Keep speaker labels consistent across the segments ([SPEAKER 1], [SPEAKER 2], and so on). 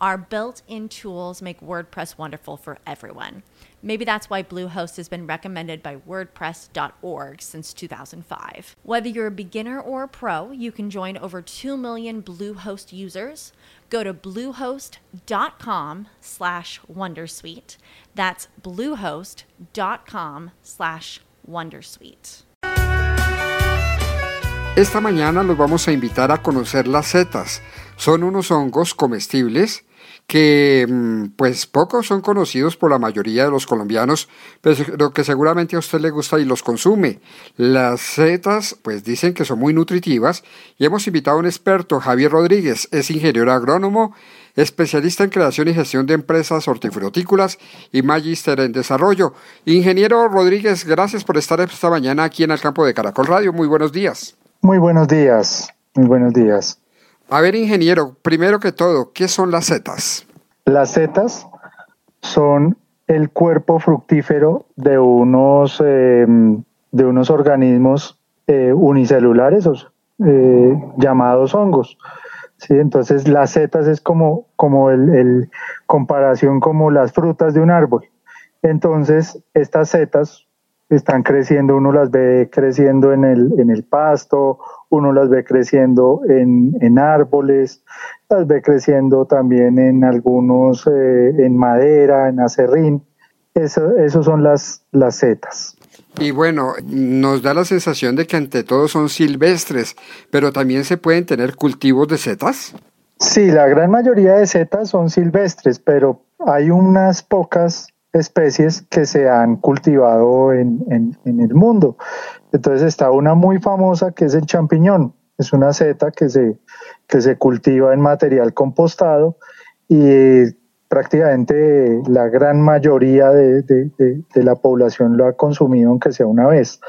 [SPEAKER 1] Our built in tools make WordPress wonderful for everyone. Maybe that's why Bluehost has been recommended by WordPress.org since 2005. Whether you're a beginner or a pro, you can join over 2 million Bluehost users. Go to bluehost.com slash Wondersuite. That's bluehost.com slash Wondersuite.
[SPEAKER 2] Esta mañana los vamos a invitar a conocer las setas. Son unos hongos comestibles que mm, pues pocos son conocidos por la mayoría de los colombianos, pero que seguramente a usted le gusta y los consume. Las setas pues dicen que son muy nutritivas y hemos invitado a un experto, Javier Rodríguez, es ingeniero agrónomo, especialista en creación y gestión de empresas hortifrutícolas y magíster en desarrollo. Ingeniero Rodríguez, gracias por estar esta mañana aquí en el campo de Caracol Radio. Muy buenos días.
[SPEAKER 3] Muy buenos días, muy buenos días.
[SPEAKER 2] A ver, ingeniero, primero que todo, ¿qué son las setas?
[SPEAKER 3] Las setas son el cuerpo fructífero de unos, em, de unos organismos eh, unicelulares eh, llamados hongos. ¿sí? Entonces, las setas es como, como el, el, comparación como las frutas de un árbol. Entonces, estas setas están creciendo, uno las ve creciendo en el, en el pasto, uno las ve creciendo en, en árboles, las ve creciendo también en algunos, eh, en madera, en acerrín. Eso son las, las setas.
[SPEAKER 2] Y bueno, nos da la sensación de que ante todo son silvestres, pero también se pueden tener cultivos de setas.
[SPEAKER 3] Sí, la gran mayoría de setas son silvestres, pero hay unas pocas especies que se han cultivado en, en, el mundo. Entonces está una muy famosa que es el champiñón. Es una seta que se, que se cultiva en material compostado y prácticamente la gran mayoría de, de, la población lo ha consumido aunque sea una vez.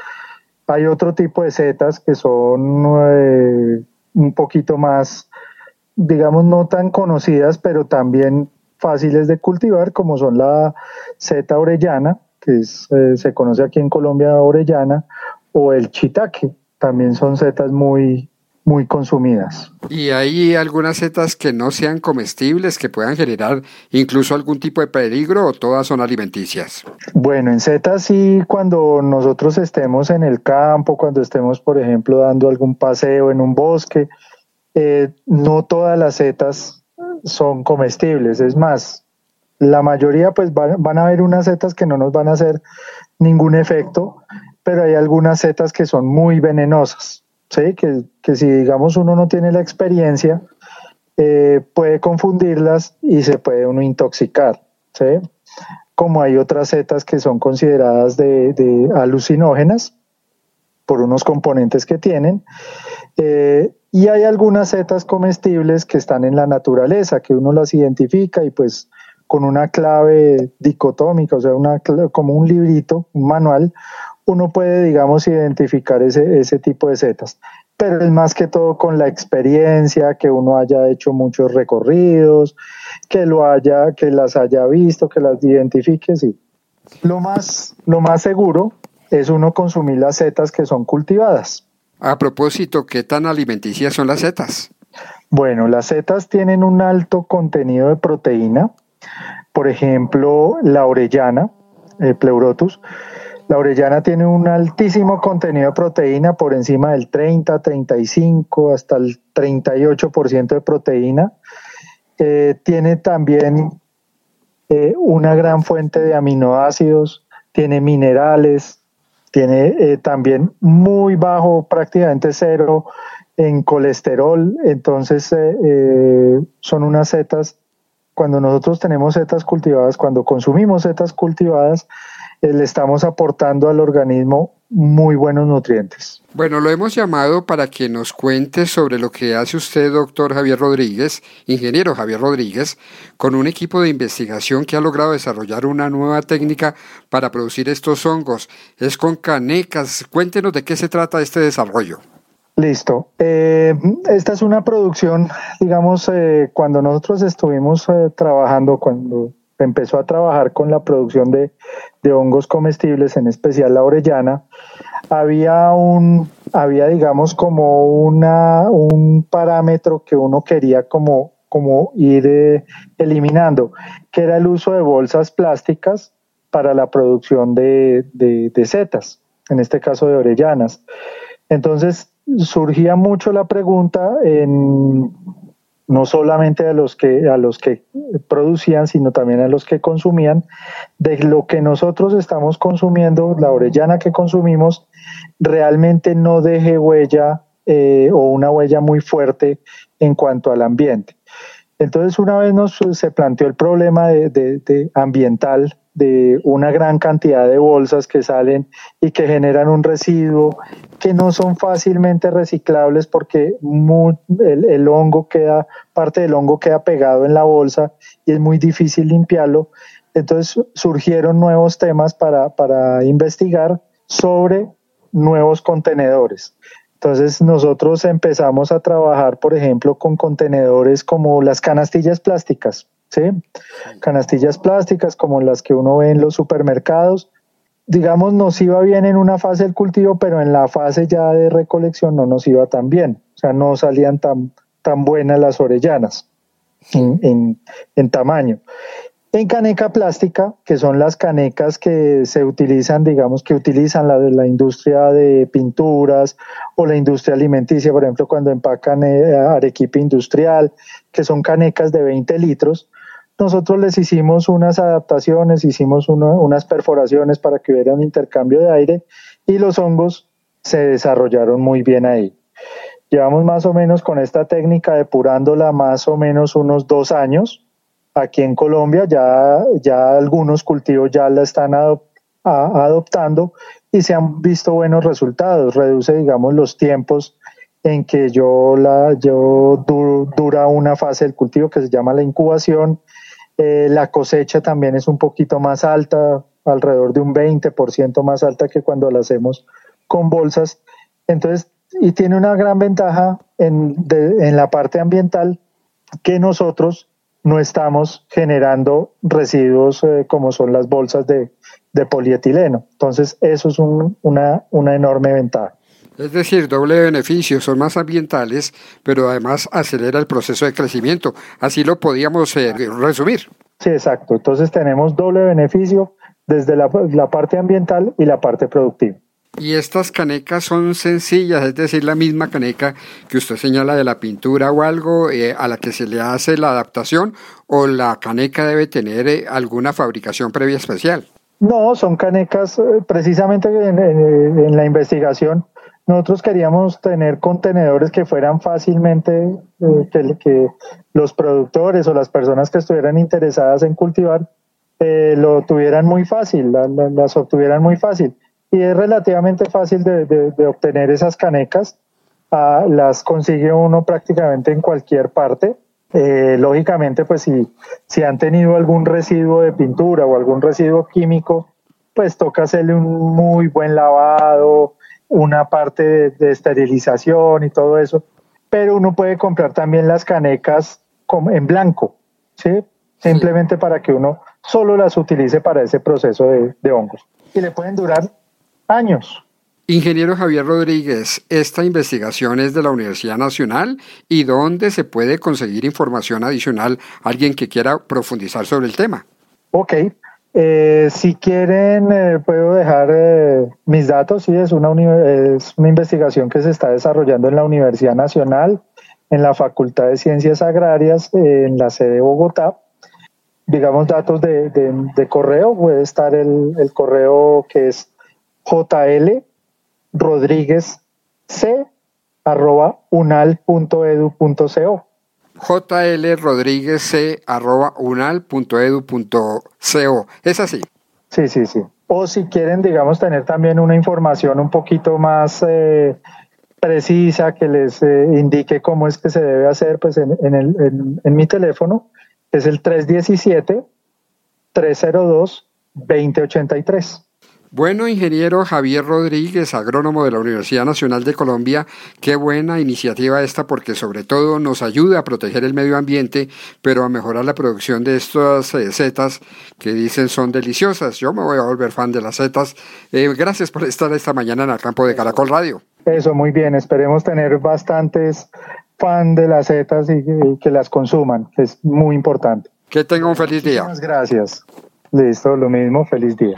[SPEAKER 3] Hay otro tipo de setas que son eh, un poquito más, digamos, no tan conocidas, pero también fáciles de cultivar, como son la seta orellana, que eh, se conoce aquí en Colombia orellana, o el chitaque, también son setas muy, muy consumidas.
[SPEAKER 2] ¿Y hay algunas setas que no sean comestibles, que puedan generar incluso algún tipo de peligro o todas son alimenticias?
[SPEAKER 3] Bueno, en setas sí, cuando nosotros estemos en el campo, cuando estemos, por ejemplo, dando algún paseo en un bosque, eh, no todas las setas son comestibles. Es más, la mayoría pues van, a haber unas setas que no nos van a hacer ningún efecto, pero hay algunas setas que son muy venenosas, ¿sí? que, si digamos uno no tiene la experiencia, eh, puede confundirlas y se puede uno intoxicar. ¿sí? Como hay otras setas que son consideradas de, alucinógenas por unos componentes que tienen. Eh, y hay algunas setas comestibles que están en la naturaleza, que uno las identifica y pues con una clave dicotómica, o sea, una, como un librito, un manual, uno puede, digamos, identificar ese, ese tipo de setas. Pero es más que todo con la experiencia, que uno haya hecho muchos recorridos, que lo haya, que las haya visto, que las identifique, sí. Lo más, lo más seguro es uno consumir las setas que son cultivadas.
[SPEAKER 2] A propósito, ¿qué tan alimenticias son las setas?
[SPEAKER 3] Bueno, las setas tienen un alto contenido de proteína. Por ejemplo, la orellana, el pleurotus. La orellana tiene un altísimo contenido de proteína por encima del 30, 35, hasta el 38% de proteína. Eh, tiene también eh, una gran fuente de aminoácidos, tiene minerales, tiene eh, también muy bajo, prácticamente cero en colesterol, entonces eh, eh, son unas setas cuando nosotros tenemos setas cultivadas, cuando consumimos setas cultivadas, eh, le estamos aportando al organismo muy buenos nutrientes.
[SPEAKER 2] Bueno, lo hemos llamado para que nos cuente sobre lo que hace usted, doctor Javier Rodríguez, ingeniero Javier Rodríguez, con un equipo de investigación que ha logrado desarrollar una nueva técnica para producir estos hongos. Es con canecas. Cuéntenos de qué se trata este desarrollo.
[SPEAKER 3] Listo. Eh, esta es una producción, digamos, eh, cuando nosotros estuvimos eh, trabajando, cuando empezó a trabajar con la producción de, hongos comestibles, en especial la orellana, había un, había digamos como una, un parámetro que uno quería como, como ir eh, eliminando, que era el uso de bolsas plásticas para la producción de, de setas, en este caso de orellanas. Entonces surgía mucho la pregunta en no solamente a los que a los que producían, sino también a los que consumían, de lo que nosotros estamos consumiendo, la orellana que consumimos, realmente no deje huella eh, o una huella muy fuerte en cuanto al ambiente. Entonces, una vez nos se planteó el problema de ambiental de una gran cantidad de bolsas que salen y que generan un residuo que no son fácilmente reciclables porque el, hongo queda, parte del hongo queda pegado en la bolsa y es muy difícil limpiarlo. Entonces surgieron nuevos temas para, para investigar sobre nuevos contenedores. Entonces nosotros empezamos a trabajar, por ejemplo, con contenedores como las canastillas plásticas. ¿Sí? Canastillas plásticas como las que uno ve en los supermercados. Digamos, nos iba bien en una fase del cultivo, pero en la fase ya de recolección no nos iba tan bien. O sea, no salían tan, tan buenas las orellanas en, en, tamaño. En caneca plástica, que son las canecas que se utilizan, digamos, que utilizan la la industria de pinturas o la industria alimenticia, por ejemplo, cuando empacan eh, arequipe industrial, que son canecas de 20 litros, nosotros les hicimos unas adaptaciones, hicimos unas perforaciones para que hubiera un intercambio de aire y los hongos se desarrollaron muy bien ahí. Llevamos más o menos con esta técnica depurándola más o menos unos dos años. Aquí en Colombia ya, ya algunos cultivos ya la están adoptando y se han visto buenos resultados. Reduce, digamos, los tiempos en que yo la yo dura una fase del cultivo que se llama la incubación eh, la cosecha también es un poquito más alta, alrededor de un 20% más alta que cuando la hacemos con bolsas. Entonces, y tiene una gran ventaja en, la parte ambiental que nosotros no estamos generando residuos eh, como son las bolsas de, polietileno. Entonces, eso es una, una enorme ventaja.
[SPEAKER 2] Es decir, doble beneficio, son más ambientales, pero además acelera el proceso de crecimiento. Así lo podíamos eh, resumir.
[SPEAKER 3] Sí, exacto. Entonces tenemos doble beneficio desde la, parte ambiental y la parte productiva.
[SPEAKER 2] Y estas canecas son sencillas, es decir, la misma caneca que usted señala de la pintura o algo eh, a la que se le hace la adaptación, o la caneca debe tener eh, alguna fabricación previa especial.
[SPEAKER 3] No, son canecas, precisamente en la investigación nosotros queríamos tener contenedores que fueran fácilmente, eh, que, los productores o las personas que estuvieran interesadas en cultivar eh, lo tuvieran muy fácil, las obtuvieran muy fácil. Y es relativamente fácil de, obtener esas canecas. Ah, las consigue uno prácticamente en cualquier parte. Eh, lógicamente, pues si, si han tenido algún residuo de pintura o algún residuo químico, pues toca hacerle un muy buen lavado, una parte de, esterilización y todo eso, pero uno puede comprar también las canecas en blanco, ¿sí? Simplemente para que uno solo las utilice para ese proceso de, hongos. Y le pueden durar años.
[SPEAKER 2] Ingeniero Javier Rodríguez, esta investigación es de la Universidad Nacional y dónde se puede conseguir información adicional alguien que quiera profundizar sobre el tema.
[SPEAKER 3] Ok, eh, si quieren, eh, puedo dejar eh, mis datos. Sí, es una, es una investigación que se está desarrollando en la Universidad Nacional, en la Facultad de Ciencias Agrarias, en la sede de Bogotá. Digamos, datos de, correo, puede estar el, el, correo que es jl rodríguez c arroba unal.edu.co.
[SPEAKER 2] jlrodríguezc.unal.edu.co. ¿Es así?
[SPEAKER 3] Sí, sí, sí. O si quieren, digamos, tener también una información un poquito más eh, precisa que les eh, indique cómo es que se debe hacer, pues en, el, en mi teléfono es el 317-302-2083.
[SPEAKER 2] Bueno, ingeniero Javier Rodríguez, agrónomo de la Universidad Nacional de Colombia, qué buena iniciativa esta porque sobre todo nos ayuda a proteger el medio ambiente, pero a mejorar la producción de estas eh, setas que dicen son deliciosas. Yo me voy a volver fan de las setas. Eh, gracias por estar esta mañana en el campo de Caracol Radio.
[SPEAKER 3] Eso, muy bien. Esperemos tener bastantes fan de las setas y, y que las consuman, es muy importante.
[SPEAKER 2] Que tenga un feliz día.
[SPEAKER 3] Muchas gracias. Listo, lo mismo, feliz día.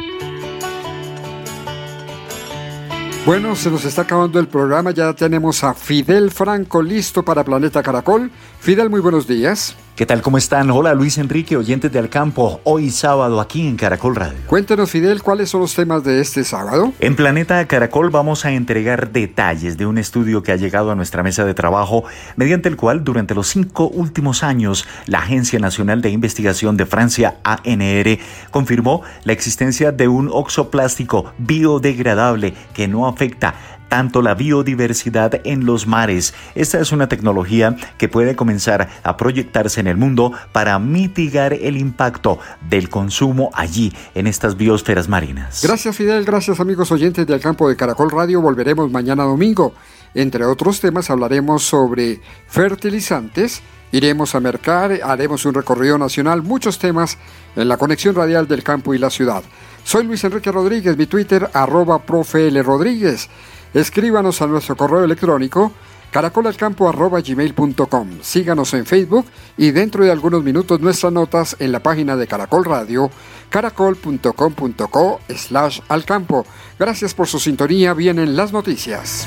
[SPEAKER 2] Bueno, se nos está acabando el programa, ya tenemos a Fidel Franco listo para Planeta Caracol. Fidel, muy buenos días.
[SPEAKER 4] ¿Qué tal? ¿Cómo están? Hola Luis Enrique, oyentes de Al Campo, hoy sábado aquí en Caracol Radio.
[SPEAKER 2] Cuéntenos Fidel, ¿cuáles son los temas de este sábado?
[SPEAKER 4] En Planeta Caracol vamos a entregar detalles de un estudio que ha llegado a nuestra mesa de trabajo, mediante el cual durante los cinco últimos años la Agencia Nacional de Investigación de Francia, ANR, confirmó la existencia de un oxoplástico biodegradable que no afecta tanto la biodiversidad en los mares. Esta es una tecnología que puede comenzar a proyectarse en el mundo para mitigar el impacto del consumo allí, en estas biosferas marinas.
[SPEAKER 2] Gracias Fidel, gracias amigos oyentes del campo de Caracol Radio. Volveremos mañana domingo. Entre otros temas hablaremos sobre fertilizantes, iremos a mercar, haremos un recorrido nacional, muchos temas en la conexión radial del campo y la ciudad. Soy Luis Enrique Rodríguez, mi Twitter arroba profe Rodríguez. Escríbanos a nuestro correo electrónico caracolalcampo.gmail.com. Síganos en Facebook y dentro de algunos minutos nuestras notas en la página de Caracol Radio, caracol.com.co slash alcampo. Gracias por su sintonía. Vienen las noticias.